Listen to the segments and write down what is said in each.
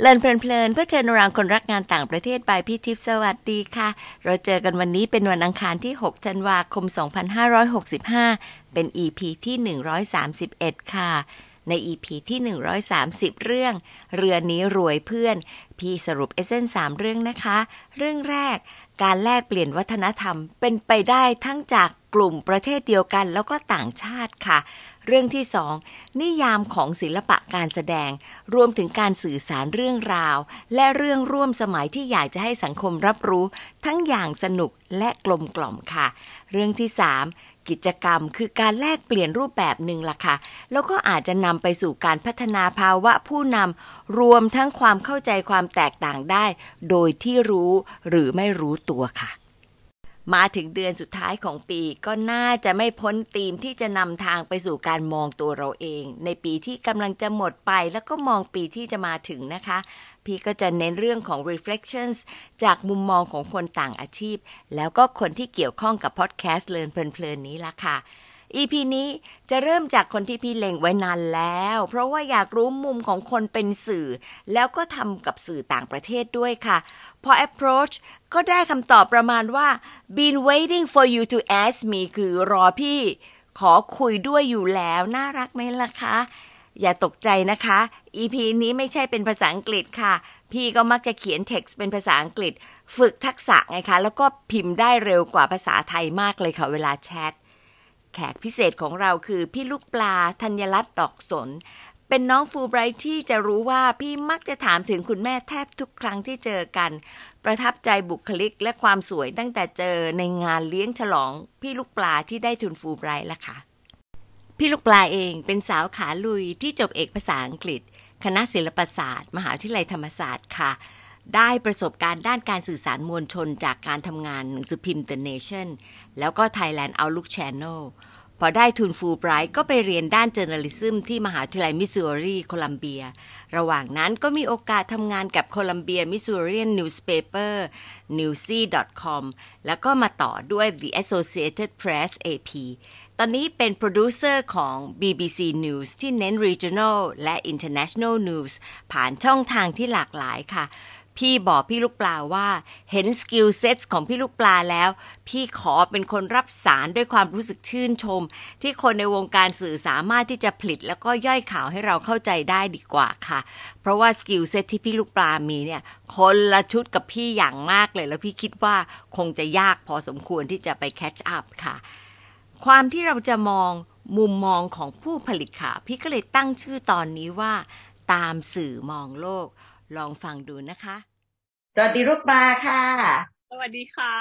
เลินเพลินเพลินเพื่อเชิญรางคนรักงานต่างประเทศบายพี่ทิพย์สวัสดีค่ะ เราเจอกันวันนี้เป็นวันอังคารที่ 6 ธันวาคม 2565 เป็น EP ที่ 131 ค่ะ ใน EP ที่ 130 เรื่อง เรือนี้รวยเพื่อน พี่สรุปเอเซนสามเรื่องนะคะ เรื่องแรก การแลกเปลี่ยนวัฒนธรรมเป็นไปได้ทั้งจากกลุ่มประเทศเดียวกันแล้วก็ต่างชาติค่ะ เรื่องที่สองนิยามของศิลปะการแสดง รวมถึงการสื่อสารเรื่องราว และเรื่องร่วมสมัยที่อยากจะให้สังคมรับรู้ ทั้งอย่างสนุกและกลมกล่อมค่ะ เรื่องที่สามกิจกรรมคือการแลกเปลี่ยนรูปแบบหนึ่งล่ะค่ะ แล้วก็อาจจะนำไปสู่การพัฒนาภาวะผู้นำรวมทั้งความเข้าใจความแตกต่างได้ โดยที่รู้หรือไม่รู้ตัวค่ะ มาถึงเดือนสุดท้ายของปีก็น่าจะไม่พ้นธีมที่จะนำทางไปสู่การมองตัวเราเอง ในปีที่กำลังจะหมดไปแล้วก็มองปีที่จะมาถึงนะคะ พี่ก็จะเน้นเรื่องของ reflections จากมุมมองของคนต่างอาชีพ แล้วก็คนที่เกี่ยวข้องกับพอดแคสต์เลินเพลินๆนี้ละค่ะ EP นี้จะเริ่มจากคนที่พี่เล็งไว้นานแล้ว เพราะว่าอยากรู้มุมของคนเป็นสื่อ แล้วก็ทำกับสื่อต่างประเทศด้วยค่ะ พอ approach ก็ได้คำตอบประมาณว่า been waiting for you to ask me คือรอพี่ ขอคุยด้วยอยู่แล้ว น่ารักไหมล่ะคะ อย่าตกใจนะคะ EP นี้ไม่ใช่เป็นภาษาอังกฤษค่ะ พี่ก็มักจะเขียน text เป็นภาษาอังกฤษ ฝึกทักษะไงคะ แล้วก็พิมพ์ได้เร็วกว่าภาษาไทยมากเลยค่ะเวลาแชท ขกพิเศษของเราคือพี่ลูกปลาธัญรัตน์ดอกสน เป็นน้องฟูไบรท์ที่จะรู้ว่าพี่มักจะถามถึงคุณแม่แทบทุกครั้งที่เจอกัน ประทับใจบุคลิกและความสวยตั้งแต่เจอในงานเลี้ยงฉลองพี่ลูกปลาที่ได้ทุนฟูไบรท์ละค่ะ พี่ลูกปลาเองเป็นสาวขาลุยที่จบเอกภาษาอังกฤษ คณะศิลปศาสตร์ มหาวิทยาลัยธรรมศาสตร์ค่ะได้ประสบการณ์ด้านการสื่อสารมวลชนจากการทำงานหนังสือพิมพ์ The Nation แล้วก็ Thailand Outlook Channel พอได้ทุนฟูลไบรท์ก็ไปเรียนด้าน Journalism ที่มหาวิทยาลัยมิสซูรีโคลัมเบีย ระหว่างนั้นก็มีโอกาสทำงานกับ Columbia Missourian Newspaper newsy.com แล้วก็มาต่อด้วย The Associated Press AP ตอนนี้เป็นโปรดิวเซอร์ของ BBC News ที่เน้น Regional และ International News ผ่านช่องทางที่หลากหลายค่ะ พี่บอกพี่ลูกปลาว่าเห็น skill set ของพี่ลูกปลาแล้ว พี่ขอเป็นคนรับสารด้วยความรู้สึกชื่นชม ที่คนในวงการสื่อสามารถที่จะผลิตแล้วก็ย่อยข่าวให้เราเข้าใจได้ดีกว่าค่ะ เพราะว่า skill set ที่พี่ลูกปลามีเนี่ย คนละชุดกับพี่อย่างมากเลย แล้วพี่คิดว่าคงจะยากพอสมควรที่จะไป catch up ค่ะ ความที่เราจะมองมุมมองของผู้ผลิตข่าวพี่ก็เลยตั้งชื่อตอนนี้ว่า ตามสื่อมองโลก ลองฟังดูนะคะ สวัสดีลูกปลาค่ะ สวัสดีค่ะ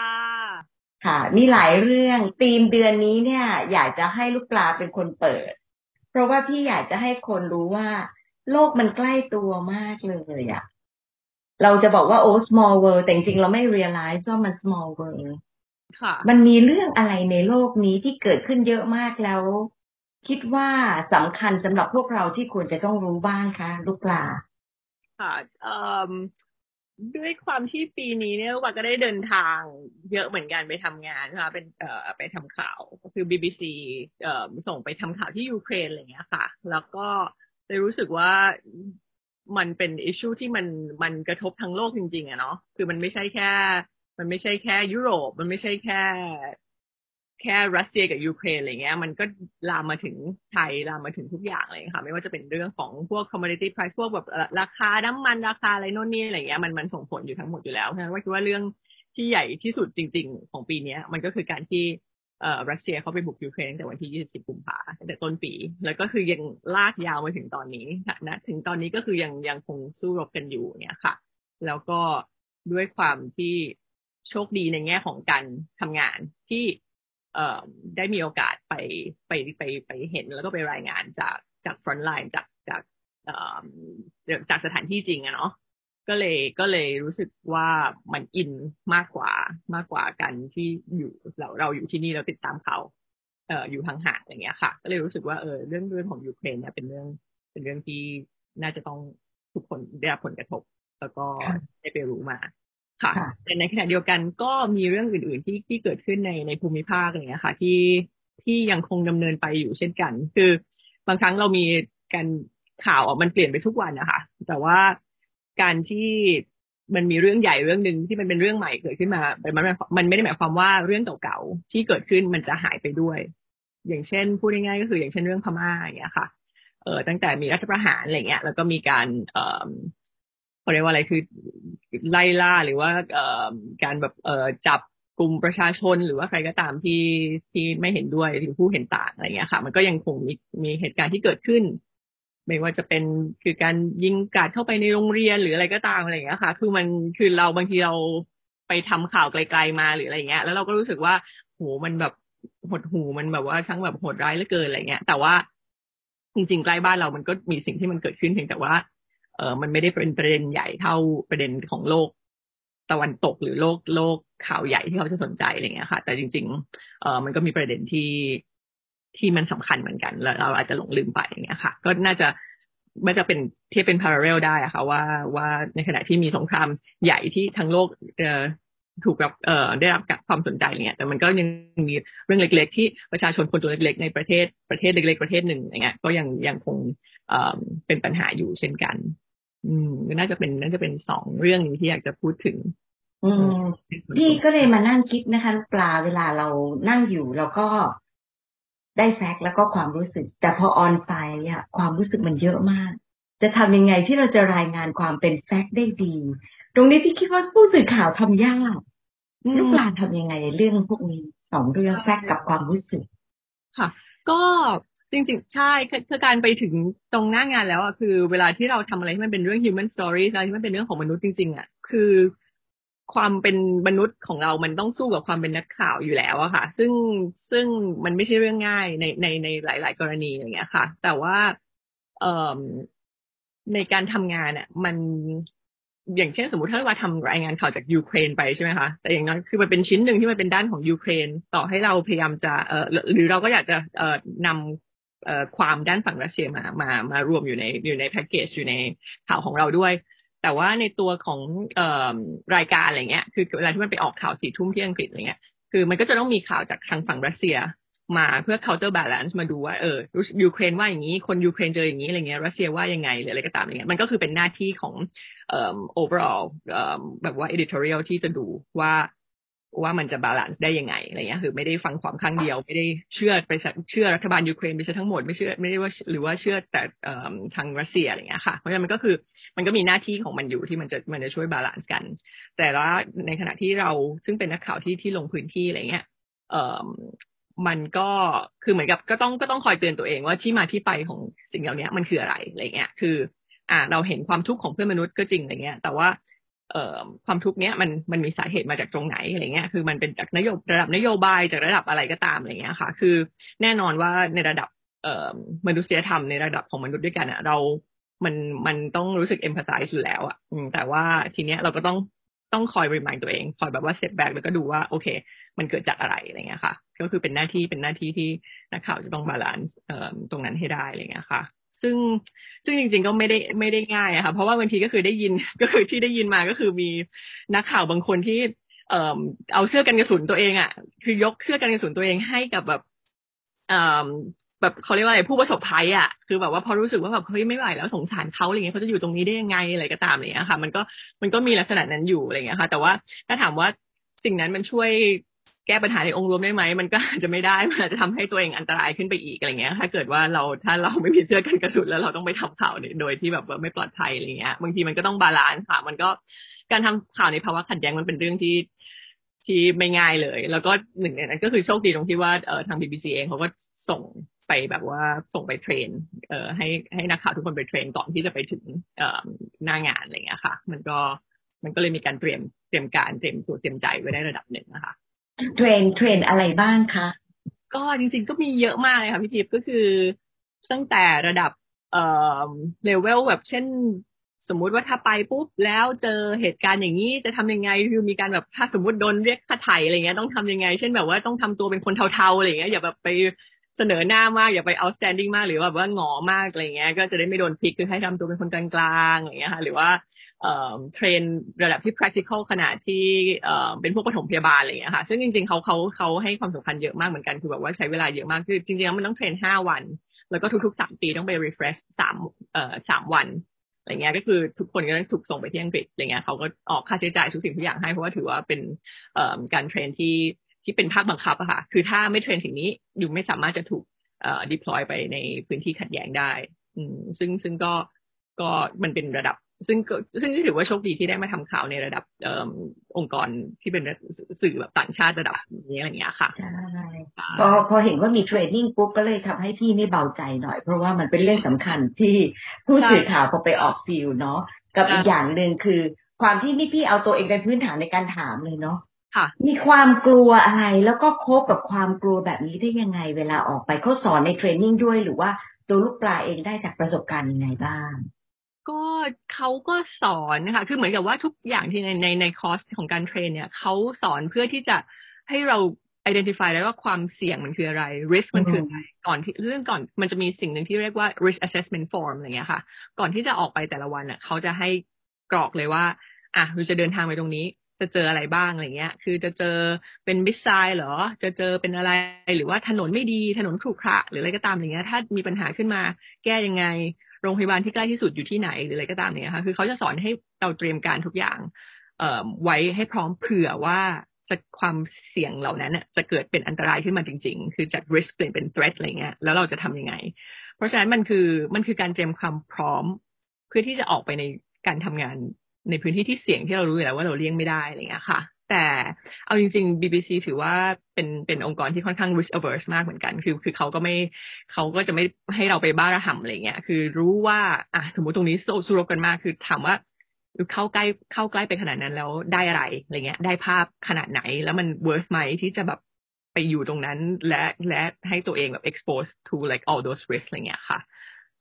ค่ะ มีหลายเรื่องธีมเดือนนี้เนี่ย อยากจะให้ลูกปลาเป็นคนเปิด เพราะว่าพี่อยากจะให้คนรู้ว่า โลกมันใกล้ตัวมากเลยอะเราจะบอกว่าโอ้ small world แต่จริงๆเราไม่ realize ว่ามัน small world ค่ะ มันมีเรื่องอะไรในโลกนี้ที่เกิดขึ้นเยอะมากแล้ว คิดว่าสำคัญสำหรับพวกเราที่ควรจะต้องรู้บ้างคะลูกปลาค่ะเอ่อ ด้วยความที่ปีนี้เนี่ยว่าก็ได้เดินทางเยอะเหมือนกันไปทำงานนะคะเป็นเอ่อไปทำข่าวก็คือ BBC เอ่อส่งไปทำข่าวที่ยูเครนอะไรเงี้ยค่ะ แล้วก็เลยรู้สึกว่ามันเป็นอิชชูที่มันมันกระทบทั้งโลกจริงๆอะเนาะคือมันไม่ใช่แค่ มันไม่ใช่แค่ยุโรป มันไม่ใช่แค่ แค่รัสเซียกับยูเครนอะไรเงี้ย มันก็ลามมาถึงไทยลามมาถึงทุกอย่างเลยค่ะ ไม่ว่าจะเป็นเรื่องของพวก commodity price พวกแบบราคาน้ำมันราคาอะไรโน่นนี่อะไรเงี้ยมันมันส่งผลอยู่ทั้งหมดอยู่แล้วเพราะฉะนั้นว่าคิดว่าเรื่องที่ใหญ่ที่สุดจริง ๆ ของปีนี้มันก็คือการที่เอ่อรัสเซียเขาไปบุกยูเครนตั้งแต่วันที่20กุมภาตั้งแต่ต้นปี แล้วก็คือยังลากยาวมาถึงตอนนี้นะถึงตอนนี้ก็คือยังยังคงสู้รบกันอยู่เนี่ยค่ะ แล้วก็ด้วยความที่โชคดีในแง่ของการทำงานที่ ได้มีโอกาสไปไปไปไปเห็นแล้วก็ไปรายงานจากจาก frontline จากจากเอ่อจากสถานที่จริงอะเนาะก็เลยก็เลยรู้สึกว่ามันอินมากกว่ามากกว่ากันที่อยู่เราเราอยู่ที่นี่เราติดตามเขาเอ่ออยู่ห่างๆอย่างเงี้ยค่ะ ก็เลยรู้สึกว่าเออเรื่องเรื่องของยูเครนเนี่ยเป็นเรื่องเป็นเรื่องที่น่าจะต้องทุกคนได้รับผลกระทบ แล้วก็ได้ไปรู้มา ค่ะค่ะ แต่ในขณะเดียวกันก็มีเรื่องอื่น ๆ ที่ที่เกิดขึ้นในในภูมิภาคอะไรเงี้ยค่ะ ที่ที่ยังคงดำเนินไปอยู่เช่นกัน คือบางครั้งเรามีการข่าวออกมันเปลี่ยนไปทุกวันนะคะแต่ว่าการที่มันมีเรื่องใหญ่เรื่องหนึ่งที่มันเป็นเรื่องใหม่เกิดขึ้นมามันมันไม่ได้หมายความว่าเรื่องเก่าๆที่เกิดขึ้นมันจะหายไปด้วย อย่างเช่นพูดง่ายๆก็คืออย่างเช่นเรื่องพม่าอย่างเงี้ยค่ะ เออตั้งแต่มีรัฐประหารอะไรเงี้ย แล้วก็มีการเอ่อ เขาเรียกว่าอะไรคือไล่ล่าหรือว่าเอ่อการแบบเอ่อจับกลุ่มประชาชนหรือว่าใครก็ตามที่ที่ไม่เห็นด้วยหรือผู้เห็นต่างอะไรเงี้ยค่ะ มันก็ยังคงมีมีเหตุการณ์ที่เกิดขึ้น ไม่ว่าจะเป็นคือการยิงกาดเข้าไปในโรงเรียนหรืออะไรก็ตามอะไรเงี้ยค่ะ คือมันคือเราบางทีเราไปทำข่าวไกลๆมาหรืออะไรเงี้ย แล้วเราก็รู้สึกว่าโหมันแบบหดหูมันแบบว่าทั้งแบบโหดร้ายเหลือเกินอะไรเงี้ย แต่ว่าจริงๆใกล้บ้านเรามันก็มีสิ่งที่มันเกิดขึ้นเพียงแต่ว่า เออมันไม่ได้เป็นประเด็นใหญ่เท่าประเด็นของโลกตะวันตกหรือโลกโลกข่าวใหญ่ที่เขาจะสนใจอะไรเงี้ยค่ะ แต่จริง ๆ เออมันก็มีประเด็นที่ที่มันสำคัญเหมือนกัน แล้วเราอาจจะหลงลืมไปอย่างเงี้ยค่ะ ก็น่าจะไม่จะเป็นเทียบเป็นพาราเรลได้อะค่ะว่าว่าในขณะที่มีสงครามใหญ่ที่ทั้งโลกเอ่อถูกแบบเอ่อได้รับความสนใจเนี่ย แต่มันก็ยังมีเรื่องเล็ก ๆ ที่ประชาชนคนตัวเล็ก ๆ ในประเทศประเทศเล็ก ๆ ประเทศหนึ่งอย่างเงี้ยก็ยังยังคงเอ่อเป็นปัญหาอยู่เช่นกัน อืมน่าจะเป็นน่าจะเป็นสองเรื่องนี้ที่อยากจะพูดถึง อืมพี่ก็เลยมานั่งคิดนะคะปลาเวลาเรานั่งอยู่เราก็ได้แฟกต์แล้วก็ความรู้สึก แต่พอออนไซต์อะความรู้สึกมันเยอะมาก จะทำยังไงที่เราจะรายงานความเป็นแฟกต์ได้ดี ตรงนี้พี่คิดว่าผู้สื่อข่าวทำยากลูกปลาทำยังไงเรื่องพวกนี้สองเรื่องแฟกต์กับความรู้สึก ค่ะ ก็ จริงๆ ใช่คือการไปถึงตรงหน้างานแล้วอะคือ เวลาที่เราทำอะไรที่มันเป็นเรื่อง human story อะไรที่มันเป็นเรื่องของมนุษย์จริงๆอะคือความเป็นมนุษย์ของเรามันต้องสู้กับความเป็นนักข่าวอยู่แล้วอะค่ะ ซึ่งซึ่งมันไม่ใช่เรื่องง่ายในในในหลาย ๆ กรณีอย่างเงี้ยค่ะ แต่ว่าเอ่อในการทำงานเนี่ยมันอย่างเช่นสมมติถ้าว่าทำรายงานข่าวจากยูเครนไปใช่ไหมคะแต่อย่างน้อยคือมันเป็นชิ้นหนึ่งที่มันเป็นด้านของยูเครน ต่อให้เราพยายามจะเอ่อหรือเราก็อยากจะเอ่อนำ ความด้านฝั่งรัสเซียมามามารวมอยู่ในอยู่ในแพ็กเกจอยู่ในข่าวของเราด้วย แต่ว่าในตัวของออรายการอะไรเงี้ย คือเวลาที่มันไปออกข่าวสี่ทุ่มที่อังกฤษอะไรเงี้ยคือมันก็จะต้องมีข่าวจากทางฝั่งรัสเซียมาเพื่อ counter balance มาดูว่าเออยูเครนว่าอย่างนี้ คนยูเครนเจออย่างนี้อะไรเงี้ยรัสเซียว่ายังไงหรืออะไรก็ตามอะไรเงี้ยมันก็คือเป็นหน้าที่ของเอ่อ overall เอ่อแบบว่า editorial ที่จะดูว่า ว่ามันจะ balance ได้ยังไงอะไรเงี้ยคือไม่ได้ฟังความข้างเดียว ไม่ได้เชื่อไปเชื่อรัฐบาลยูเครนไปซะทั้งหมดไม่เชื่อไม่ได้ว่าหรือว่าเชื่อแต่ทางรัสเซียอะไรเงี้ยค่ะ เพราะฉะนั้นมันก็คือมันก็มีหน้าที่ของมันอยู่ที่มันจะมันจะช่วย balance กัน แต่ว่าในขณะที่เราซึ่งเป็นนักข่าวที่ที่ลงพื้นที่อะไรเงี้ยเออมันก็คือเหมือนกับก็ต้องก็ต้องคอยเตือนตัวเองว่าที่มาที่ไปของสิ่งเหล่านี้มันคืออะไรอะไรเงี้ยคือ อ่าเราเห็นความทุกข์ของเพื่อนมนุษย์ก็จริงอะไรเงี้ย แต่ว่า ความทุกข์เนี้ยมันมันมีสาเหตุมาจากตรงไหนอะไรเงี้ย คือมันเป็นจากนโยบระดับนโยบายจากระดับอะไรก็ตามอะไรเงี้ยค่ะ คือแน่นอนว่าในระดับเอ่อมนุษยธรรมในระดับของมนุษย์ด้วยกันอะเรา มันมันต้องรู้สึก empathize อยู่แล้วอะแต่ว่าทีเนี้ยเราก็ต้องต้องคอย remind ตัวเอง คอยแบบว่า step back แล้วก็ดูว่าโอเค มันเกิดจากอะไรอะไรเงี้ยค่ะ ก็คือเป็นหน้าที่เป็นหน้าที่ที่นักข่าวจะต้อง balanceตรงนั้นให้ได้อะไรเงี้ยค่ะ ซึ่งซึ่งจริง ๆ ก็ไม่ได้ไม่ได้ง่ายอะค่ะ เพราะว่าบางทีก็คือได้ยินก็คือที่ได้ยินมาก็คือมีนักข่าวบางคนที่ เอ่อเอาเสื้อกันกระสุนตัวเองอะคือยกเสื้อกันกระสุนตัวเองให้กับแบบเอ่อแบบเขาเรียกว่าอะไรผู้ประสบภัยอะคือแบบว่าพอรู้สึกว่าแบบเฮ้ยไม่ไหวแล้วสงสารเขาอะไรเงี้ยเขาจะอยู่ตรงนี้ได้ยังไงอะไรก็ตามอะไรเงี้ยค่ะ มันก็มันก็มีลักษณะนั้นอยู่อะไรเงี้ยค่ะ แต่ว่าถ้าถามว่าสิ่งนั้นมันช่วย แก้ปัญหาในองค์รวมได้ไหมมันก็อาจจะไม่ได้มันอาจจะทำให้ตัวเองอันตรายขึ้นไปอีกอะไรเงี้ย ถ้าเกิดว่าเราถ้าเราไม่มีเสื้อกันกระสุนแล้วเราต้องไปทำข่าวโดยที่แบบว่าไม่ปลอดภัยอะไรเงี้ยบางทีมันก็ต้อง balance ค่ะ มันก็การทำข่าวในภาวะขัดแย้งมันเป็นเรื่องที่ที่ไม่ง่ายเลย แล้วก็หนึ่งในนั้นก็คือโชคดีตรงที่ว่าเออทาง BBC เองเขาก็ส่งไปแบบว่าส่งไป train เอ่อให้ให้นักข่าวทุกคนไป train ก่อนที่จะไปถึงเอ่อหน้างานอะไรเงี้ยค่ะ มันก็มันก็เลยมีการเตรียมเตรียมการเตรียมตัวเตรียมใจไว้ได้ระดับหนึ่งนะคะ train train อะไรบ้างคะ ก็จริงๆก็มีเยอะมากเลยค่ะพี่ทิพย์ก็คือ ตั้งแต่ระดับเอ่อเลเวลแบบเช่น สมมุติว่าถ้าไปปุ๊บแล้วเจอเหตุการณ์อย่างนี้จะทำยังไงคือมีการแบบถ้าสมมติโดนเรียกค่าไถ่อะไรเงี้ยต้องทำยังไง เช่นแบบว่าต้องทำตัวเป็นคนเทาๆอะไรเงี้ยอย่าแบบไป เสนอหน้ามากอย่าไป outstanding มากหรือว่าแบบว่าหงอมากอะไรเงี้ย ก็จะได้ไม่โดน pick คือให้ทำตัวเป็นคนกลางๆอย่างเงี้ยค่ะหรือว่า train ระดับที่ practical ขนาดที่เป็นพวกปฐมพยาบาลอะไรอย่างเงี้ยค่ะ ซึ่งจริงๆเขาเขาเขาให้ความสำคัญเยอะมากเหมือนกัน คือแบบว่าใช้เวลาเยอะมาก คือจริงๆมันต้อง train ห้าวัน แล้วก็ทุกๆสามปีต้องไป refresh สามเอ่อสามวัน อะไรเงี้ย ก็คือทุกคนก็ต้องถูกส่งไปที่อังกฤษอะไรเงี้ยเขาก็ออกค่าใช้จ่ายทุกสิ่งทุกอย่างให้ เพราะว่าถือว่าเป็นการ train ที่ ที่เป็นภาคบังคับอะค่ะ คือถ้าไม่ train สิ่งนี้อยู่ไม่สามารถจะถูกเอ่อ deploy ไปในพื้นที่ขัดแย้งได้ อืม ซึ่งซึ่งก็ก็มันเป็นระดับ ซึ่งซึ่งถือว่าโชคดีที่ได้มาทำข่าวในระดับอองค์กรที่เป็นสื่อแบบต่างชาติระดับนี้อะไรเงี้ยค่ะใช่พอพอเห็นว่ามี training ปุ๊บก็เลยทำให้พี่ไม่เบาใจหน่อย เพราะว่ามันเป็นเรื่องสำคัญที่ผู้สื่อข่าวพอไปออก field เนาะกับอีกอย่างหนึ่งคือความที่นี่พี่เอาตัวเองเป็นพื้นฐานในการถามเลยเนาะ มีความกลัวอะไร แล้วก็คบกับความกลัวแบบนี้ได้ยังไงเวลาออกไปเขาสอนในเทรนนิ่งด้วยหรือว่าตัวลูกปลาเองได้จากประสบการณ์ยังไงบ้าง ก็เขาก็สอนนะคะคือเหมือนกับว่าทุกอย่างที่ในในในคอร์สของการเทรนเนี่ยเขาสอนเพื่อที่จะให้เรา identify ได้ว่าความเสี่ยงมันคืออะไร risk มันคืออะไรก่อนที่เรื่องก่อนมันจะมีสิ่งหนึ่งที่เรียกว่า risk assessment form อะไรเงี้ยค่ะ ก่อนที่จะออกไปแต่ละวันอะเขาจะให้กรอกเลยว่า อะเราจะเดินทางไปตรงนี้ จะเจออะไรบ้างอะไรเงี้ย คือจะเจอเป็นมิสไซล์เหรอ จะเจอเป็นอะไร หรือว่าถนนไม่ดี ถนนขรุขระหรืออะไรก็ตามอย่างเงี้ย ถ้ามีปัญหาขึ้นมา แก้ยังไง โรงพยาบาลที่ใกล้ที่สุดอยู่ที่ไหนหรืออะไรก็ตามเนี่ยค่ะ คือเขาจะสอนให้เราเตรียมการทุกอย่าง เอ่อ ไว้ให้พร้อมเผื่อว่าจะความเสี่ยงเหล่านั้นจะเกิดเป็นอันตรายขึ้นมาจริง ๆ คือจาก risk เปลี่ยนเป็น threat อะไรเงี้ย แล้วเราจะทํำยังไง เพราะฉะนั้นมันคือมันคือการเตรียมความพร้อม เพื่อที่จะออกไปในการทำงาน ในพื้นที่ที่เสี่ยงที่เรารู้อยู่แล้วว่าเราเลี่ยงไม่ได้อะไรเงี้ยค่ะ แต่เอาจริง ๆ BBC ถือว่าเป็นเป็นองค์กรที่ค่อนข้าง risk averse มากเหมือนกัน คือคือเขาก็ไม่เขาก็จะไม่ให้เราไปบ้าระห่ำอะไรเงี้ย คือรู้ว่าอะสมมติตรงนี้สู้รบกันมากคือถามว่าเข้าใกล้เข้าใกล้ไปขนาดนั้นแล้วได้อะไรอะไรเงี้ย ได้ภาพขนาดไหน แล้วมัน worth ไหมที่จะแบบไปอยู่ตรงนั้นและและให้ตัวเองแบบ expose to like all those risks อะไรเงี้ยค่ะ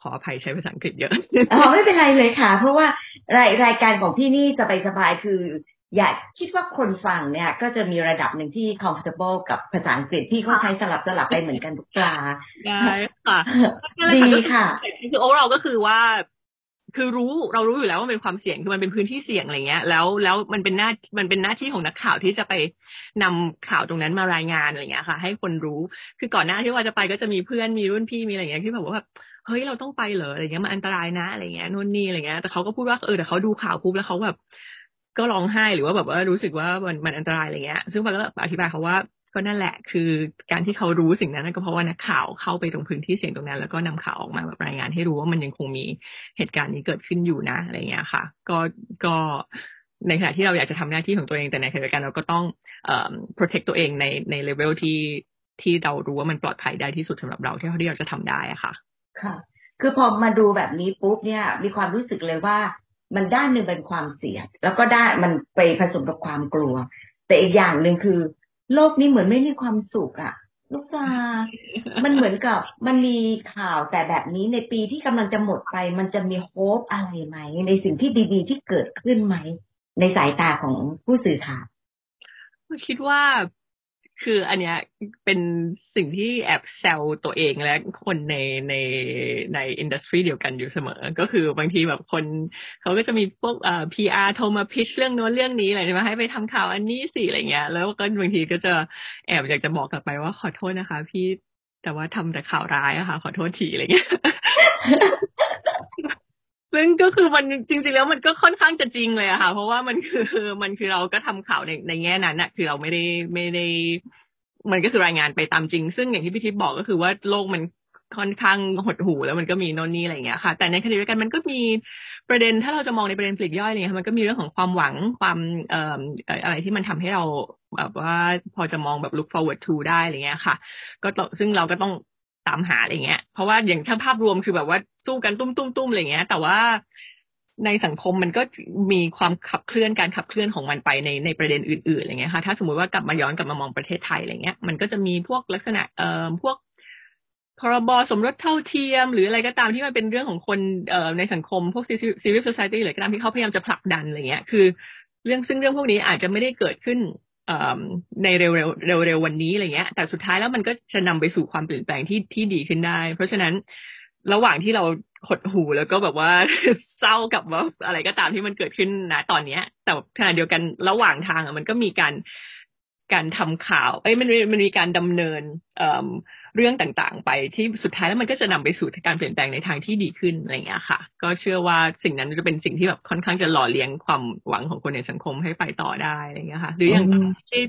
ออภัยใช้ภาษาอังกฤษเยอะอ๋อไม่เป็นไรเลยค่ะ เพราะว่ารายรายการของพี่นี่สบายๆคือ อยากคิดว่าคนฟังเนี่ย ก็จะมีระดับหนึ่งที่ comfortable กับภาษาอังกฤษที่เขาใช้สลับสลับไปเหมือนกันทุกปลาได้ค่ะดีค่ะคือโอเราก็คือว่าคือรู้เรารู้อยู่แล้วว่าเป็นความเสี่ยงคือมันเป็นพื้นที่เสี่ยงอะไรเงี้ย แล้วแล้วมันเป็นหน้ามันเป็นหน้าที่ของนักข่าวที่จะไปนำข่าวตรงนั้นมารายงานอะไรเงี้ยค่ะ ให้คนรู้คือก่อนหน้าที่ว่าจะไปก็จะมีเพื่อนมีรุ่นพี่มีอะไรเงี้ยที่แบบว่าแบบ เฮ้ยเราต้องไปเหรออะไรเงี้ยมันอันตรายนะอะไรเงี้ยนู่นนี่อะไรเงี้ยแต่เขาก็พูดว่าเออแต่เขาดูข่าวปุ๊บแล้วเขาแบบก็ร้องไห้หรือว่าแบบว่ารู้สึกว่ามันมันอันตรายอะไรเงี้ย ซึ่งมันก็อธิบายเขาว่าก็นั่นแหละ คือการที่เขารู้สิ่งนั้นก็เพราะว่านักข่าวเข้าไปตรงพื้นที่เสี่ยงตรงนั้น แล้วก็นำข่าวออกมาแบบรายงานให้รู้ว่ามันยังคงมีเหตุการณ์นี้เกิดขึ้นอยู่นะอะไรเงี้ยค่ะ ก็ก็ในขณะที่เราอยากจะทำหน้าที่ของตัวเองแต่ในขณะเดียวกันเราก็ต้องเอ่อ protect ตัวเองในในเลเวลที่ที่เรารู้ว่ามันปลอดภัยได้ที่สุดสำหรับเราที่ที่เราจะทำได้อะค่ะ ค่ะ คือพอมาดูแบบนี้ปุ๊บเนี่ย มีความรู้สึกเลยว่ามันด้านหนึ่งเป็นความเสี่ยงแล้วก็ได้มันไปผสมกับความกลัว แต่อีกอย่างหนึ่งคือ โลกนี้เหมือนไม่มีความสุขอะลูกตา มันเหมือนกับมันมีข่าวแต่แบบนี้ในปีที่กำลังจะหมดไป มันจะมี hope อะไรไหม ในสิ่งที่ดีๆที่เกิดขึ้นไหม ในสายตาของผู้สื่อข่าวคิดว่า คืออันเนี้ยเป็นสิ่งที่แอบแซวตัวเองและคนในในใน industry เดียวกันอยู่เสมอ ก็คือบางทีแบบคนเขาก็จะมีพวกเอ่อ PR โทรมา pitch เรื่องโน้นเรื่องนี้อะไรใช่ไหมให้ไปทำข่าวอันนี้สิอะไรเงี้ย แล้วก็บางทีก็จะแอบอยากจะบอกกลับไปว่าขอโทษนะคะ พี่แต่ว่าทำแต่ข่าวร้ายอะค่ะ ขอโทษทีอะไรเงี้ย ซึ่งก็คือมันจริง ๆ แล้วมันก็ค่อนข้างจะจริงเลยอะค่ะ เพราะว่ามันคือมันคือเราก็ทำข่าวในในแง่นั้นอะคือเราไม่ได้ไม่ได้ มันก็คือรายงานไปตามจริง ซึ่งอย่างที่พี่ทิพย์บอกก็คือว่าโลกมันค่อนข้างหดหูแล้วมันก็มีโน่นนี่อะไรเงี้ยค่ะ แต่ในขณะเดียวกันมันก็มีประเด็นถ้าเราจะมองในประเด็นปลีกย่อยอะไรเงี้ยมันก็มีเรื่องของความหวังความเอ่ออะไรที่มันทำให้เราแบบว่าพอจะมองแบบ look forward to ได้อะไรเงี้ยค่ะ ก็ซึ่งเราก็ต้อง ตามหาอะไรเงี้ย เพราะว่าอย่างถ้าภาพรวมคือแบบว่าสู้กันตุ้มตุ้มตุ้มอะไรเงี้ย แต่ว่าในสังคมมันก็มีความขับเคลื่อนการขับเคลื่อนของมันไปในในประเด็นอื่นๆอะไรเงี้ยค่ะ ถ้าสมมุติว่ากลับมาย้อนกลับมามองประเทศไทยอะไรเงี้ย มันก็จะมีพวกลักษณะเอ่อพวกพรบสมรสเท่าเทียม หรืออะไรก็ตามที่มันเป็นเรื่องของคนเอ่อในสังคมพวกซีวิลโซซายตี้หรือก็ตามที่เขาพยายามจะผลักดันอะไรเงี้ย คือ เรื่องซึ่งเรื่องพวกนี้อาจจะไม่ได้เกิดขึ้น ในเร็วเร็วเร็ววันนี้อะไรเงี้ย แต่สุดท้ายแล้วมันก็จะนำไปสู่ความเปลี่ยนแปลงที่ที่ดีขึ้นได้ เพราะฉะนั้นระหว่างที่เราหดหูแล้วก็แบบว่าเศร้ากับว่าอะไรก็ตามที่มันเกิดขึ้นนะตอนเนี้ย แต่ขณะเดียวกันระหว่างทางอะมันก็มีการ การทำข่าว เอ้ยมันมันมีการดำเนินเอ่อเรื่องต่างๆ ไปที่สุดท้ายแล้วมันก็จะนำไปสู่การเปลี่ยนแปลงในทางที่ดีขึ้นอะไรเงี้ยค่ะ ก็เชื่อว่าสิ่งนั้นจะเป็นสิ่งที่แบบค่อนข้างจะหล่อเลี้ยงความหวังของคนในสังคมให้ไปต่อได้อะไรเงี้ยค่ะ หรืออย่างที่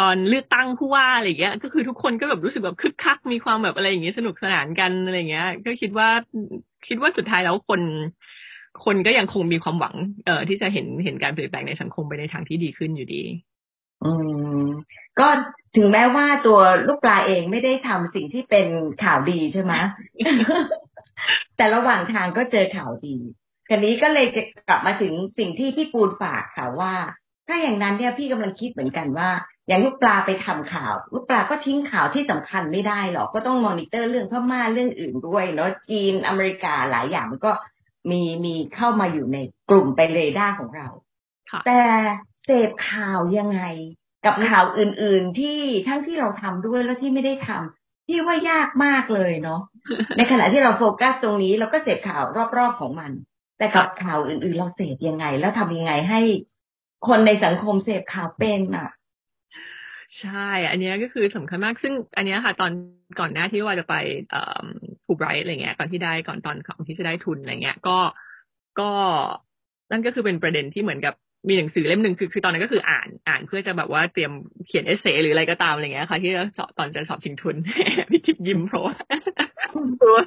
ตอนเลือกตั้งผู้ว่าอะไรเงี้ย ก็คือทุกคนก็แบบรู้สึกแบบคึกคักมีความแบบอะไรอย่างเงี้ยสนุกสนานกันอะไรเงี้ย ก็คิดว่าคิดว่าสุดท้ายแล้วคนคนก็ยังคงมีความหวัง เอ่อที่จะเห็นเห็นการเปลี่ยนแปลงในสังคมไปในทางที่ดีขึ้นอยู่ดี อืมก็ถึงแม้ว่าตัวลูกปลาเองไม่ได้ทำสิ่งที่เป็นข่าวดีใช่ไหม แต่ระหว่างทางก็เจอข่าวดีทีนี้ก็เลยจะกลับมาถึงสิ่งที่พี่ปูนฝากค่ะว่า ถ้าอย่างนั้นเนี่ยพี่กำลังคิดเหมือนกันว่า อย่างลูกปลาไปทำข่าว ลูกปลาก็ทิ้งข่าวที่สำคัญไม่ได้หรอกก็ต้องมอนิเตอร์เรื่องพม่าเรื่องอื่นด้วยเนาะจีนอเมริกาหลายอย่างมันก็มีมีเข้ามาอยู่ในกลุ่มไปเรดาร์ของเรา แต่ เสพข่าวยังไง กับข่าวอื่น ๆ ที่ทั้งที่เราทำด้วยแล้วที่ไม่ได้ทำที่ว่ายากมากเลยเนาะในขณะที่เราโฟกัสตรงนี้เราก็เสพข่าวรอบๆของมัน แต่กับข่าวอื่น ๆ เราเสพยังไง แล้วทำยังไงให้คนในสังคมเสพข่าวเป็นอะใช่ อันนี้ก็คือสำคัญมาก ซึ่งอันนี้ค่ะ ตอนก่อนหน้าที่ว่าจะไปฟูไบรท์อะไรเงี้ย ก่อนที่ได้ก่อนตอนของที่จะได้ทุนอะไรเงี้ย ก็ก็นั่นก็คือเป็นประเด็นที่เหมือนกับ มีหนังสือเล่มหนึ่งคือคือตอนนั้นก็คืออ่านอ่านเพื่อจะแบบว่าเตรียมเขียนเอเซหรืออะไรก็ตามอะไรเงี้ยค่ะที่จะสอบตอนจะสอบชิงทุนพี่ทิพย์ยิ้มเพราะว่ารู้ว่า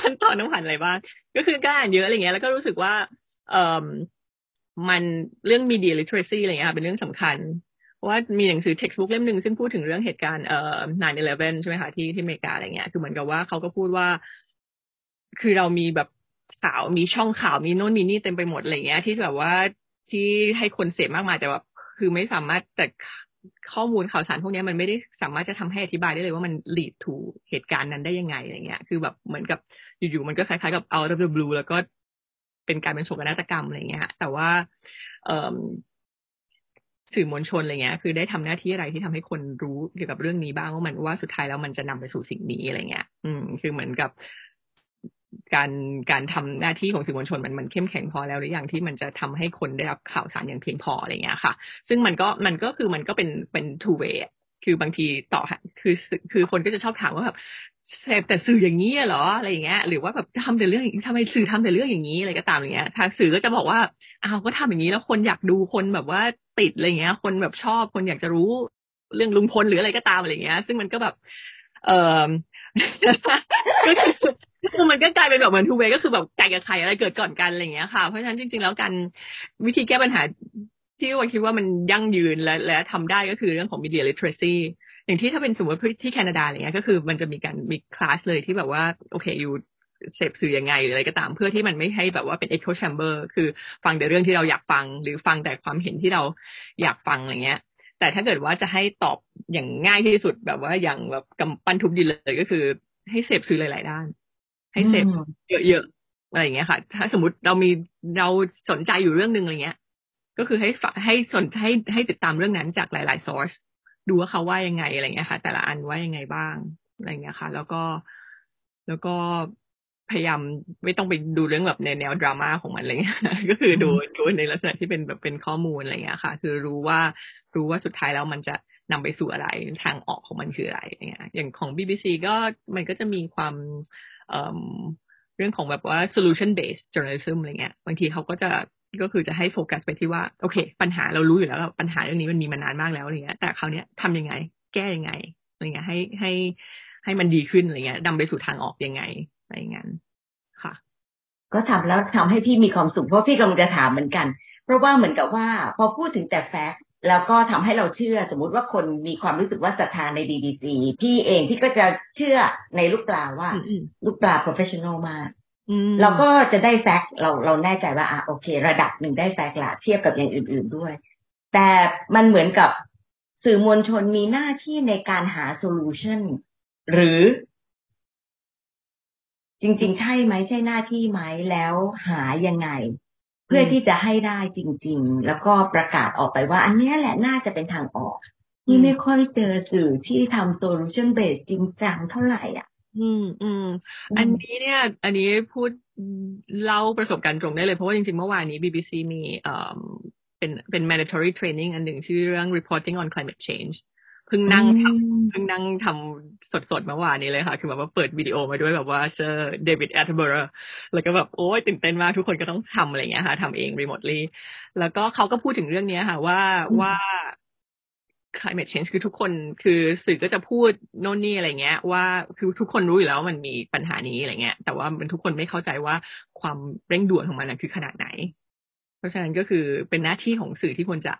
ขั้นตอนต้องผ่านอะไรบ้างก็คือก็อ่านเยอะอะไรเงี้ยแล้วก็รู้สึกว่า เอ่อมันเรื่อง media literacy อะไรเงี้ยเป็นเรื่องสำคัญเพราะว่ามีหนังสือ textbook เล่มหนึ่งซึ่งพูดถึงเรื่องเหตุการณ์เอ่อ9/11 ใช่ไหมคะที่ที่อเมริกาอะไรเงี้ยคือเหมือนกับว่าเขาก็พูดว่า คือเรามีแบบข่าวมีช่องข่าวมีโน่นมีนี่เต็มไปหมดอะไรเงี้ย ที่แบบว่า ที่ให้คนเสพมากมายแต่ว่าคือไม่สามารถแต่ข้อมูลข่าวสารพวกนี้มันไม่ได้สามารถจะทำให้อธิบายได้เลยว่ามัน lead to เหตุการณ์นั้นได้ยังไงอะไรเงี้ย คือแบบเหมือนกับอยู่ๆมันก็คล้ายๆกับ out of the blue แล้วก็เป็นการเป็นโศกนาฏกรรมอะไรเงี้ยแต่ว่าเสื่อมวลชนอะไรเงี้ย คือได้ทำหน้าที่อะไรที่ทำให้คนรู้เกี่ยวกับเรื่องนี้บ้างว่ามันว่าสุดท้ายแล้วมันจะนำไปสู่สิ่งนี้อะไรเงี้ย อืม คือเหมือนกับ การการทำหน้าที่ของสื่อมวลชนมันมันเข้มแข็งพอแล้วหรือยังที่มันจะทำให้คนได้รับข่าวสารอย่างเพียงพออะไรเงี้ยค่ะ ซึ่งมันก็มันก็คือมันก็เป็นเป็น two way คือบางทีต่อคือคือคนก็จะชอบถามว่าแบบเสพแต่สื่ออย่างนี้เหรออะไรอย่างเงี้ยหรือว่าแบบทำแต่เรื่องทำไมสื่อทำแต่เรื่องอย่างนี้อะไรก็ตามอย่างเงี้ยทางสื่อก็จะบอกว่าอ้าวก็ทำอย่างนี้แล้วคนอยากดูคนแบบว่าติดอะไรเงี้ย คนแบบชอบคนอยากจะรู้เรื่องลุงพลหรืออะไรก็ตามอะไรเงี้ย ซึ่งมันก็แบบ เออก็คือ คือมันก็กลายเป็นแบบเหมือนทูเวก็คือแบบไก่กับไข่อะไรเกิดก่อนกันอะไรอย่างเงี้ยค่ะ เพราะฉะนั้นจริง ๆ แล้วการวิธีแก้ปัญหาที่ว่าคิดว่ามันยั่งยืนและและทำได้ก็คือเรื่องของ media literacy อย่างที่ถ้าเป็นสมมติที่แคนาดาอะไรเงี้ยก็คือมันจะมีการมีคลาสเลยที่แบบว่าโอเคอยู่เสพสื่อยังไงหรืออะไรก็ตามเพื่อที่มันไม่ให้แบบว่าเป็น echo chamber คือฟังแต่เรื่องที่เราอยากฟัง หรือฟังแต่ความเห็นที่เราอยากฟังอะไรเงี้ย แต่ถ้าเกิดว่าจะให้ตอบอย่างง่ายที่สุดแบบว่าอย่างแบบกำปั้นทุบดินเลยก็คือให้เสพสื่อหลาย ๆ ด้าน ให้เสพเยอะๆอะไรอย่างเงี้ยค่ะ ถ้าสมมติเรามีเราสนใจอยู่เรื่องหนึ่งอะไรเงี้ย ก็คือให้ให้สนให้ให้ติดตามเรื่องนั้นจากหลายๆซอร์สดูว่าเขาว่ายังไงอะไรเงี้ยค่ะ แต่ละอันว่ายังไงบ้างอะไรเงี้ยค่ะ แล้วก็แล้วก็ พยายามไม่ต้องไปดูเรื่องแบบในแนวดราม่าของมันอะไรเงี้ย ก็คือดูดูในลักษณะที่เป็นแบบเป็นข้อมูลอะไรเงี้ยค่ะ คือรู้ว่ารู้ว่าสุดท้ายแล้วมันจะนำไปสู่อะไรทางออกของมันคืออะไรเงี้ย อย่างของ BBC ก็มันก็จะมีความเเรื่องของแบบว่า solution based journalism อะไรเงี้ย บางทีเขาก็จะก็คือจะให้โฟกัสไปที่ว่า โอเค ปัญหาเรารู้อยู่แล้วปัญหาเรื่องนี้มันมีมานานมากแล้วอะไรเงี้ย แต่คราวนี้ทำยังไง แก้ยังไงอะไรเงี้ยให้ให้ให้มันดีขึ้นอะไรเงี้ยนำไปสู่ทางออกยังไง อะไรเงี้ยค่ะ ก็ทำแล้วทำให้พี่มีความสุขเพราะพี่กำลังจะถามเหมือนกัน เพราะว่าเหมือนกับว่า พอพูดถึงแต่ fact แล้วก็ทำให้เราเชื่อสมมุติว่าคนมีความรู้สึกว่าศรัทธาใน BBC พี่เองพี่ก็จะเชื่อในลูกปลาว่า ลูกปลา professional มากเราก็จะได้ fact เราเราแน่ใจว่าอะโอเค ระดับหนึ่งได้ fact ละเทียบกับอย่างอื่น ๆด้วย แต่มันเหมือนกับสื่อมวลชนมีหน้าที่ในการหา solutionหรือ จริง ๆ ใช่ไหมใช่หน้าที่ไหมแล้วหายังไง เพื่อที่จะให้ได้จริง ๆ แล้วก็ประกาศออกไปว่า อันนี้แหละน่าจะเป็นทางออก ที่ไม่ค่อยเจอสื่อที่ทำ solution-based จริงจังเท่าไหร่อะอืมอืมอันนี้เนี่ย อันนี้พูดเล่าประสบการณ์ตรงได้เลย เพราะว่าจริงๆ เมื่อวานนี้ BBC มีเอ่อเป็นเป็น mandatory training อันหนึ่งชื่อเรื่อง reporting on climate change เพิ่งนั่งทำเพิ่งนั่งทำสดๆเมื่อวานนี้เลยค่ะ คือแบบว่าเปิดวิดีโอมาด้วยแบบว่า Sir David Attenborough แล้วก็แบบโอ้ยตื่นเต้นมากทุกคนก็ต้องทำอะไรเงี้ยค่ะทำเอง remotely แล้วก็เขาก็พูดถึงเรื่องนี้ค่ะ ว่าว่า climate change คือทุกคนคือสื่อก็จะพูดโน่นนี่อะไรเงี้ย ว่าคือทุกคนรู้อยู่แล้วมันมีปัญหานี้อะไรเงี้ย แต่ว่ามันทุกคนไม่เข้าใจว่าความเร่งด่วนของมันคือขนาดไหน เพราะฉะนั้นก็คือเป็นหน้าที่ของสื่อที่ควรจะ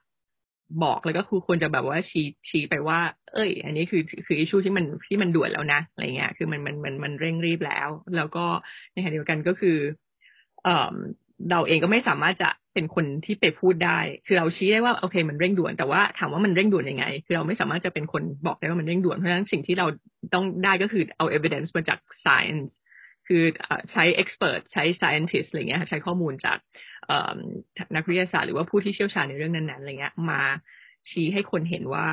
บอกแล้วก็คือควรจะแบบว่าชี้ชี้ไปว่า เอ้ย อันนี้คือคืออิชูที่มันที่มันด่วนแล้วนะอะไรเงี้ย คือมันมันมันมันเร่งรีบแล้ว แล้วก็ในขณะเดียวกันก็คือ เอ่อเราเองก็ไม่สามารถจะเป็นคนที่ไปพูดได้ คือเราชี้ได้ว่าโอเค มันเร่งด่วน แต่ว่าถามว่ามันเร่งด่วนยังไง คือเราไม่สามารถจะเป็นคนบอกได้ว่ามันเร่งด่วน เพราะฉะนั้นสิ่งที่เราต้องได้ก็คือเอา evidence มาจาก science คือใช้ expert ใช้ scientist อะไรเงี้ยใช้ข้อมูลจากนักวิทยาศาสตร์หรือว่าผู้ที่เชี่ยวชาญในเรื่องนั้นๆอะไรเงี้ยมาชี้ให้คนเห็นว่า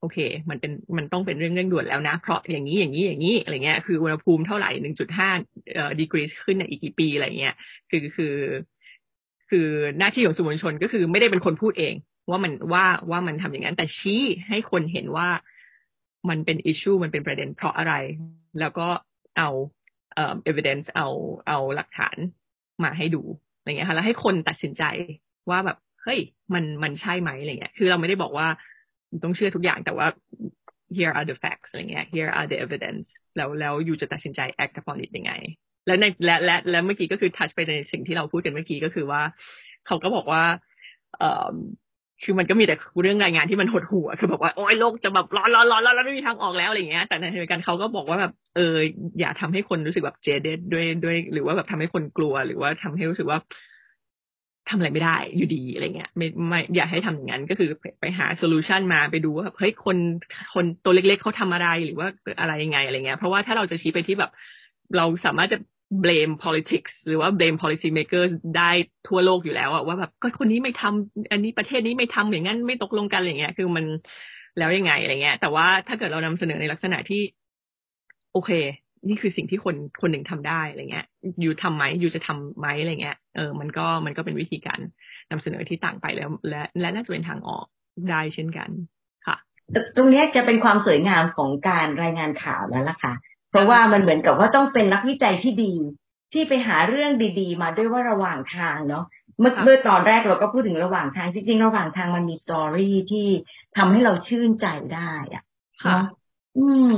โอเค มันเป็นมันต้องเป็นเรื่องเร่งด่วนแล้วนะ เพราะอย่างนี้อย่างนี้อย่างนี้อะไรเงี้ย คืออุณหภูมิเท่าไหร่หนึ่งจุดห้าเอ่อดีกรีขึ้นในอีกกี่ปีอะไรเงี้ย คือคือ คือหน้าที่ของสื่อมวลชนก็คือไม่ได้เป็นคนพูดเอง ว่ามันว่าว่ามันทำอย่างนั้น แต่ชี้ให้คนเห็นว่ามันเป็นอิชชูมันเป็นประเด็นเพราะอะไร แล้วก็เอา เอ่อ evidence เอาเอาหลักฐานมาให้ดูอะไรเงี้ยค่ะแล้วให้คนตัดสินใจว่าแบบเฮ้ยมันมันใช่ไหมอะไรเงี้ย คือเราไม่ได้บอกว่าต้องเชื่อทุกอย่างแต่ว่า here are the facts อะไรเงี้ย here are the evidence แล้วแล้วอยู่จะตัดสินใจ act upon it ยังไง และในและและและเมื่อกี้ก็คือทัชไปในสิ่งที่เราพูดกันเมื่อกี้ก็คือว่า เขาก็บอกว่าเอ่อ คือมันก็มีแต่เรื่องรายงานที่มันหดหัวคือบอกว่าโอ้ยโลกจะแบบร้อนร้อนร้อนแล้วไม่มีทางออกแล้วอะไรเงี้ย แต่ในทางกันเขาก็บอกว่าแบบเอออย่าทำให้คนรู้สึกแบบเจเดดด้วยด้วย หรือว่าแบบทำให้คนกลัว หรือว่าทำให้รู้สึกว่าทำอะไรไม่ได้อยู่ดีอะไรเงี้ยไม่ไม่อย่าให้ทำอย่างนั้นก็คือไปหาโซลูชันมาไปดูว่าเฮ้ยคนคนตัวเล็กๆเขาทำอะไรหรือว่าอะไรยังไงอะไรเงี้ย เพราะว่าถ้าเราจะชี้ไปที่แบบ เราสามารถจะ blame politics หรือว่า blame policy makers ได้ทั่วโลกอยู่แล้วอะว่าแบบก็คนนี้ไม่ทำอันนี้ประเทศนี้ไม่ทำอย่างนั้นไม่ตกลงกันอะไรเงี้ย คือมันแล้วยังไงอะไรเงี้ย แต่ว่าถ้าเกิดเรานำเสนอในลักษณะที่ โอเค นี่คือสิ่งที่คนคนหนึ่งทำได้อะไรเงี้ย อยู่ทำไหมอยู่จะทำไหมอะไรเงี้ยเออมันก็มันก็เป็นวิธีการนำเสนอที่ต่างไปแล้ว และและน่าจะเป็นทางออกได้เช่นกัน ค่ะ ตรงนี้จะเป็นความสวยงามของการรายงานข่าวแล้วล่ะค่ะ เพราะว่ามันเหมือนกับว่าต้องเป็นนักวิจัยที่ดี ที่ไปหาเรื่องดี ๆ มาด้วยว่าระหว่างทางเนาะเมื่อเมื่อตอนแรกเราก็พูดถึงระหว่างทางจริงๆระหว่างทางมันมีสตอรี่ที่ทำให้เราชื่นใจได้อะเนาะอืม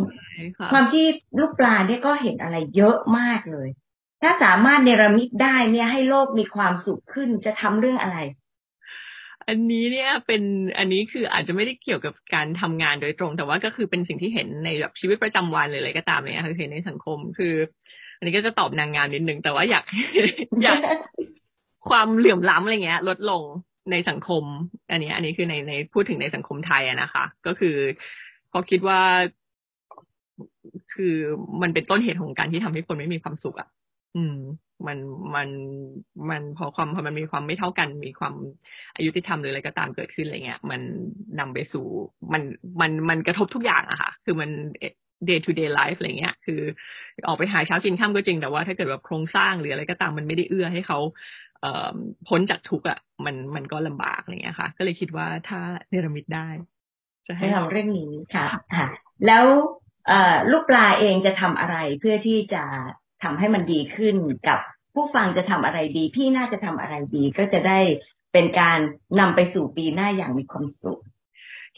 ความที่ลูกปลาเนี่ยก็เห็นอะไรเยอะมากเลย ถ้าสามารถเนรมิตได้เนี่ยให้โลกมีความสุขขึ้นจะทำเรื่องอะไร อันนี้เนี่ยเป็นอันนี้คืออาจจะไม่ได้เกี่ยวกับการทำงานโดยตรง แต่ว่าก็คือเป็นสิ่งที่เห็นในแบบชีวิตประจำวันเลยอะไรก็ตามเนี่ยคือเห็นในสังคมคือ อันนี้ก็จะตอบนางงามนิดนึงแต่ว่าอยากอยากความเหลื่อมล้ำอะไรเงี้ย ลดลงในสังคม อันนี้ อันนี้คือในในพูดถึงในสังคมไทยอะนะคะ ก็คือเขาคิดว่าคือมันเป็นต้นเหตุของการที่ทำให้คนไม่มีความสุขอะอืม มันมันมันพอความพอมันมีความไม่เท่ากัน มีความอายุที่ทำหรืออะไรก็ตามเกิดขึ้นอะไรเงี้ย มันนำไปสู่มันมันมันกระทบทุกอย่างอะค่ะ คือมัน day to day life อะไรเงี้ย คือ ออกไปหาเช้ากินข้ามก็จริง แต่ว่าถ้าเกิดแบบโครงสร้างหรืออะไรก็ตามมันไม่ได้เอื้อให้เขาเอ่อพ้นจากทุกข์อะ มันมันก็ลำบากอะไรเงี้ยค่ะ ก็เลยคิดว่าถ้าเนรมิตได้ จะให้เราเรื่องนี้ค่ะค่ะ แล้วเอ่อลูกปลาเองจะทำอะไรเพื่อที่จะทำให้มันดีขึ้นกับ ผู้ฟังจะทำอะไรดี พี่น่าจะทำอะไรดี ก็จะได้เป็นการนำไปสู่ปีหน้าอย่างมีความสุข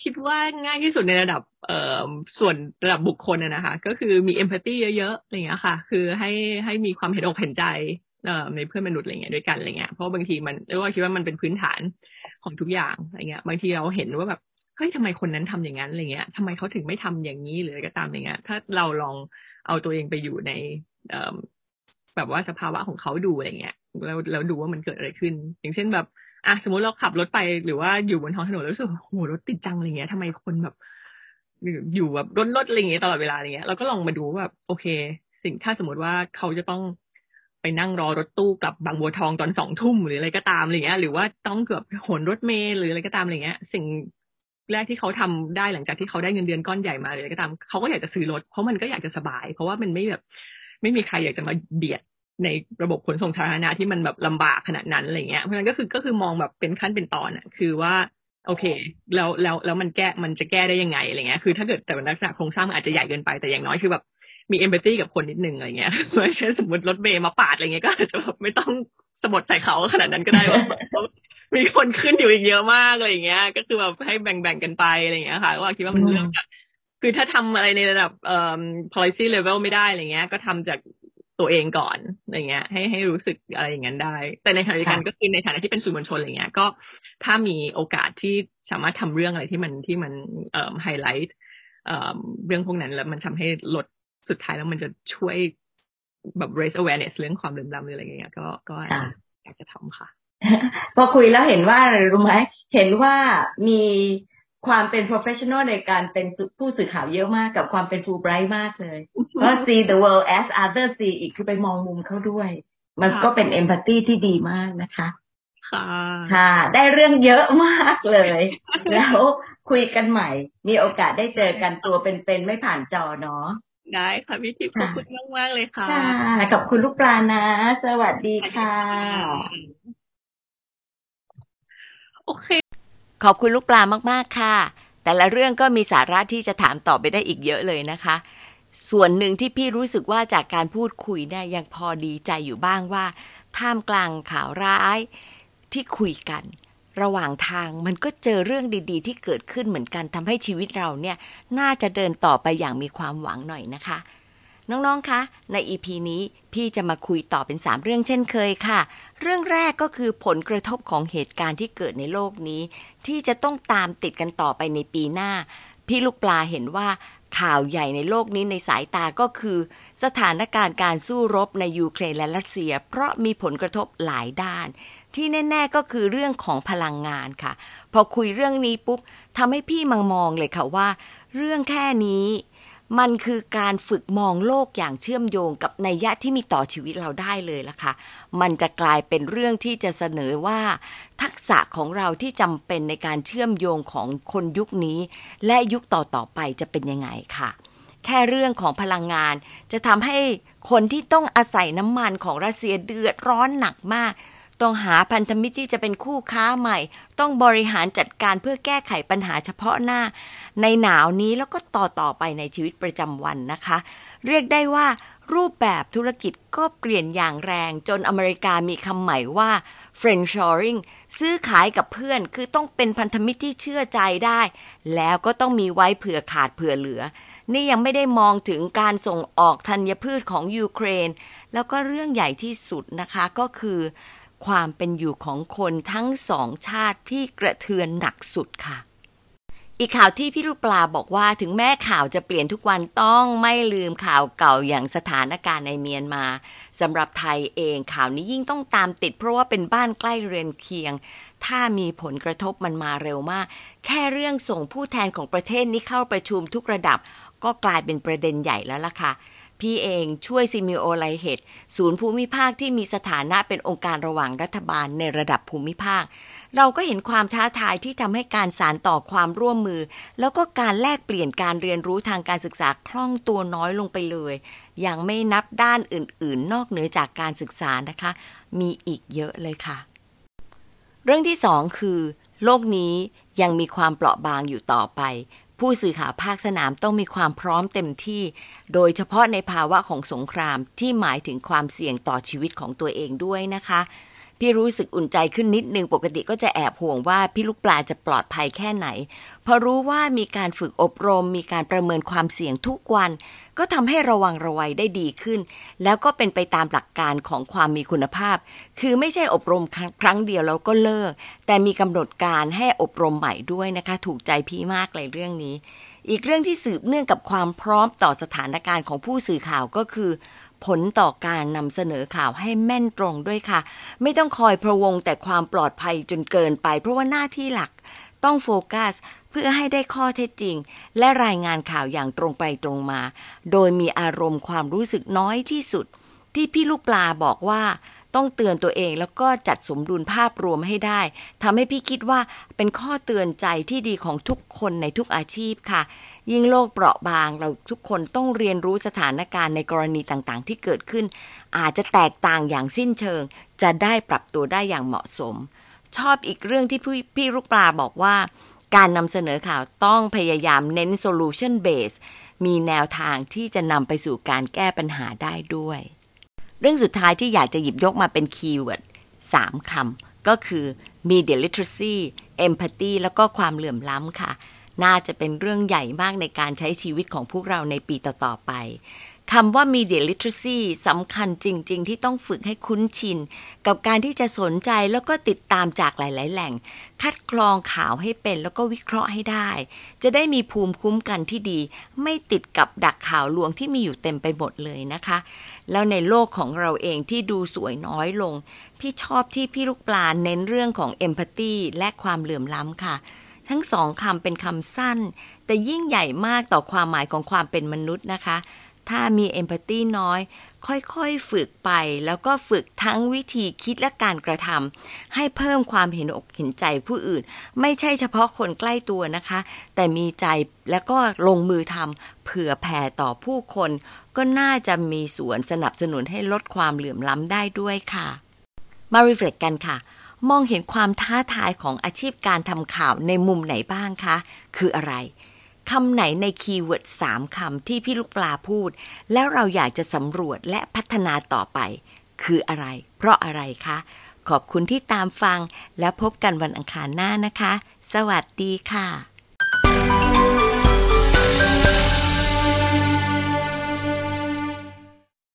คิดว่าง่ายที่สุดในระดับเอ่อส่วนระดับบุคคลนะคะ ก็คือมีเอมพัตตีเยอะๆอะไรเงี้ยค่ะ คือให้ให้มีความเห็นอกเห็นใจเอ่อในเพื่อนมนุษย์อะไรเงี้ยด้วยกันอะไรเงี้ยเพราะบางทีมันเรียกว่าคิดว่ามันเป็นพื้นฐานของทุกอย่างอะไรเงี้ย บางทีเราเห็นว่าแบบเฮ้ยทำไมคนนั้นทำอย่างนั้นอะไรเงี้ยทำไมเขาถึงไม่ทำอย่างนี้หรืออะไรก็ตามอย่างเงี้ย ถ้าเราลองเอาตัวเองไปอยู่ใน แบบว่าสภาวะของเขาดูอะไรเงี้ยแล้วแล้วดูว่ามันเกิดอะไรขึ้น อย่างเช่นแบบอะสมมติเราขับรถไปหรือว่าอยู่บนท้องถนนแล้วรู้สึกโหรถติดจังอะไรเงี้ยทำไมคนแบบอยู่แบบรถรถอะไรเงี้ยตลอดเวลาอะไรเงี้ยเราก็ลองมาดูแบบ โอเค สิ่งถ้าสมมติว่าเขาจะต้องไปนั่งรอรถตู้กลับบางบัวทองตอนสองทุ่มหรืออะไรก็ตามอะไรเงี้ย หรือว่าต้องเกือบหนรถเมล์หรืออะไรก็ตามอะไรเงี้ย สิ่งแรกที่เขาทำได้หลังจากที่เขาได้เงินเดือนก้อนใหญ่มาเลยก็ตามเขาก็อยากจะซื้อรถเพราะมันก็อยากจะสบาย เพราะว่ามันไม่แบบ ไม่มีใครอยากจะมาเบียดในระบบขนส่งสาธารณะที่มันแบบลำบากขนาดนั้นอะไรเงี้ยเพราะฉะนั้นก็คือก็คือมองแบบเป็นขั้นเป็นตอนอะคือว่า โอเค แล้วแล้วแล้วมันแก้มันจะแก้ได้ยังไงอะไรเงี้ยคือถ้าเกิดแต่ลักษณะโครงสร้างอาจจะใหญ่เกินไปแต่อย่างน้อยคือแบบมีเอมพัตตีกับคนนิดนึงอะไรเงี้ยเช่นสมมติรถเมย์มาปาดอะไรเงี้ยก็อาจจะแบบไม่ต้องสมบดใส่เขาขนาดนั้นก็ได้ว่ามีคนขึ้นอยู่อีกเยอะมากอะไรเงี้ย ก็คือแบบให้แบ่งๆกันไปอะไรเงี้ยค่ะว่าคิดว่ามันเรื่องจาก คือถ้าทำอะไรในระดับเอ่อ policy level ไม่ได้อะไรเงี้ย ก็ทำจากตัวเองก่อนอะไรเงี้ย ให้ให้รู้สึกอะไรอย่างนั้นได้ แต่ในขณะเดียวกันก็คือในฐานะที่เป็นสื่อมวลชนอะไรเงี้ย ก็ถ้ามีโอกาสที่สามารถทำเรื่องอะไรที่มันที่มันเอ่อไฮไลท์เอ่อเรื่องพวกนั้นแล้วมันทำให้ลดสุดท้ายแล้วมันจะช่วยแบบ raise awareness เรื่องความเหลื่อมล้ำหรืออะไรเงี้ย ก็ก็อยากจะทำค่ะพอคุยแล้วเห็นว่าอะไรรู้ไหมเห็นว่ามี ความเป็น professional ในการเป็นผู้สื่อข่าวเยอะมากกับความเป็น full bright มากเลยว่า see the world as others see อีกคือไปมองมุมเขาด้วย มันก็เป็น empathy ที่ดีมากนะคะ ค่ะ ค่ะ ได้เรื่องเยอะมากเลย แล้วคุยกันใหม่ มีโอกาสได้เจอกันตัวเป็นๆไม่ผ่านจอเนาะได้ค่ะพี่ทิพย์ขอบคุณมากมากเลยค่ะขอบคุณลูกปลานะ สวัสดีค่ะ โอเค ขอบคุณลูกปลามากๆค่ะ แต่ละเรื่องก็มีสาระที่จะถามตอบไปได้อีกเยอะเลยนะคะ ส่วนหนึ่งที่พี่รู้สึกว่าจากการพูดคุยเนี่ยยังพอดีใจอยู่บ้างว่า ท่ามกลางข่าวร้ายที่คุยกัน ระหว่างทางมันก็เจอเรื่องดีๆ ที่เกิดขึ้นเหมือนกันทำให้ชีวิตเราเนี่ย น่าจะเดินต่อไปอย่างมีความหวังหน่อยนะคะ น้องๆ คะ ในอีพีนี้พี่จะมาคุยต่อเป็น 3 เรื่องเช่นเคยค่ะ เรื่องแรกก็คือผลกระทบของเหตุการณ์ที่เกิดในโลกนี้ ที่จะต้องตามติดกันต่อไปในปีหน้า พี่ลูกปลาเห็นว่าข่าวใหญ่ในโลกนี้ในสายตาก็คือ สถานการณ์การสู้รบในยูเครนและรัสเซีย เพราะมีผลกระทบหลายด้าน ที่แน่ ๆก็คือเรื่องของพลังงานค่ะ พอคุยเรื่องนี้ปุ๊บทำให้พี่มังมองเลยค่ะว่า เรื่องแค่นี้ มันคือการฝึกมองโลกอย่างเชื่อมโยงกับนัยยะที่มีต่อชีวิตเราได้เลยล่ะค่ะ มันจะกลายเป็นเรื่องที่จะเสนอว่า ทักษะของเราที่จำเป็นในการเชื่อมโยงของคนยุคนี้ และยุคต่อๆไปจะเป็นยังไงค่ะ แค่เรื่องของพลังงาน จะทำให้คนที่ต้องอาศัยน้ำมันของรัสเซียเดือดร้อนหนักมาก ต้องหาพันธมิตรที่จะเป็นคู่ค้าใหม่ ต้องบริหารจัดการเพื่อแก้ไขปัญหาเฉพาะหน้า ในหนาวนี้แล้วก็ต่อต่อไปในชีวิตประจำวันนะคะ เรียกได้ว่ารูปแบบธุรกิจก็เปลี่ยนอย่างแรง จนอเมริกามีคำใหม่ว่า friendshoring ซื้อขายกับเพื่อนคือต้องเป็นพันธมิตรที่เชื่อใจได้ แล้วก็ต้องมีไว้เผื่อขาดเผื่อเหลือ นี่ยังไม่ได้มองถึงการส่งออกธัญพืชของยูเครน แล้วก็เรื่องใหญ่ที่สุดนะคะก็คือ ความเป็นอยู่ของคนทั้งสองชาติที่กระเทือนหนักสุดค่ะ อีกข่าวที่พี่ลูกปลาบอกว่าถึงแม้ข่าวจะเปลี่ยนทุกวันต้องไม่ลืมข่าวเก่าอย่างสถานการณ์ในเมียนมาสำหรับไทยเองข่าวนี้ยิ่งต้องตามติด เพราะว่าเป็นบ้านใกล้เรือนเคียง ถ้ามีผลกระทบมันมาเร็วมาก แค่เรื่องส่งผู้แทนของประเทศนี้เข้าประชุมทุกระดับ ก็กลายเป็นประเด็นใหญ่แล้วล่ะค่ะพี่เองช่วยซิมิโอไลเฮดศูนย์ภูมิภาคที่มีสถานะเป็นองค์การระหว่างรัฐบาลในระดับภูมิภาค เราก็เห็นความท้าทายที่ทำให้การสารต่อความร่วมมือ แล้วก็การแลกเปลี่ยนการเรียนรู้ทางการศึกษาคล่องตัวน้อยลงไปเลยยังไม่นับด้านอื่น ๆ นอกเหนือจากการศึกษานะคะ มีอีกเยอะเลยค่ะ เรื่องที่สองคือ โลกนี้ยังมีความเปราะบางอยู่ต่อไป ผู้สื่อข่าวภาคสนามต้องมีความพร้อมเต็มที่ โดยเฉพาะในภาวะของสงครามที่หมายถึงความเสี่ยงต่อชีวิตของตัวเองด้วยนะคะ พี่รู้สึกอุ่นใจขึ้นนิดนึงปกติก็จะแอบห่วงว่าพี่ลูกปลาจะปลอดภัยแค่ไหน พอรู้ว่ามีการฝึกอบรม มีการประเมินความเสี่ยงทุกวัน ก็ทำให้ระวังระวัยได้ดีขึ้น แล้วก็เป็นไปตามหลักการของความมีคุณภาพ คือไม่ใช่อบรมครั้งเดียวแล้วก็เลิก แต่มีกำหนดการให้อบรมใหม่ด้วยนะคะ ถูกใจพี่มากเลยเรื่องนี้ อีกเรื่องที่สืบเนื่องกับความพร้อมต่อสถานการณ์ของผู้สื่อข่าวก็คือ ผลต่อการนำเสนอข่าวให้แม่นตรงด้วยค่ะ ไม่ต้องคอยพะวงแต่ความปลอดภัยจนเกินไป เพราะว่าหน้าที่หลักต้องโฟกัสเพื่อให้ได้ข้อเท็จจริง และรายงานข่าวอย่างตรงไปตรงมา โดยมีอารมณ์ความรู้สึกน้อยที่สุด ที่พี่ลูกปลาบอกว่า ต้องเตือนตัวเองแล้วก็จัดสมดุลภาพรวมให้ได้ทำให้พี่คิดว่าเป็นข้อเตือนใจที่ดีของทุกคนในทุกอาชีพค่ะ ยิ่งโลกเปราะบาง เราทุกคนต้องเรียนรู้สถานการณ์ในกรณีต่างๆ ที่เกิดขึ้น อาจจะแตกต่างอย่างสิ้นเชิง จะได้ปรับตัวได้อย่างเหมาะสม ชอบอีกเรื่องที่พี่พลูกปลาบอกว่า การนำเสนอข่าวต้องพยายามเน้น solution base มีแนวทางที่จะนำไปสู่การแก้ปัญหาได้ด้วย เรื่องสุดท้ายที่อยากจะหยิบยกมาเป็นคีย์เวิร์ดสามคำก็คือ media literacy empathy แล้วก็ความเหลื่อมล้ำค่ะ น่าจะเป็นเรื่องใหญ่มากในการใช้ชีวิตของพวกเราในปีต่อ ๆ ไปคำว่า media literacy สำคัญจริง ๆ ที่ต้องฝึกให้คุ้นชิน กับการที่จะสนใจแล้วก็ติดตามจากหลาย ๆ แหล่ง คัดกรองข่าวให้เป็นแล้วก็วิเคราะห์ให้ได้ จะได้มีภูมิคุ้มกันที่ดี ไม่ติดกับดักข่าวลวงที่มีอยู่เต็มไปหมดเลยนะคะ แล้วในโลกของเราเองที่ดูสวยน้อยลง พี่ชอบที่พี่ลูกปลาเน้นเรื่องของ empathy และความเหลื่อมล้ำค่ะ ทั้งสองคำเป็นคำสั้น แต่ยิ่งใหญ่มากต่อความหมายของความเป็นมนุษย์นะคะ ถ้ามีเอมพัตตีน้อย ค่อยๆฝึกไป แล้วก็ฝึกทั้งวิธีคิดและการกระทำให้เพิ่มความเห็นอกเห็นใจผู้อื่น ไม่ใช่เฉพาะคนใกล้ตัวนะคะ แต่มีใจแล้วก็ลงมือทำเผื่อแผ่ต่อผู้คน ก็น่าจะมีส่วนสนับสนุนให้ลดความเหลื่อมล้ำได้ด้วยค่ะ มา reflect กันค่ะ มองเห็นความท้าทายของอาชีพการทำข่าวในมุมไหนบ้างคะ คืออะไรคำไหนใน keyword สามคำที่พี่ลูกปลาพูด แล้วเราอยากจะสำรวจและพัฒนาต่อไป คืออะไร เพราะอะไรคะ ขอบคุณที่ตามฟังแล้วพบกันวันอังคารหน้านะคะ สวัสดีค่ะ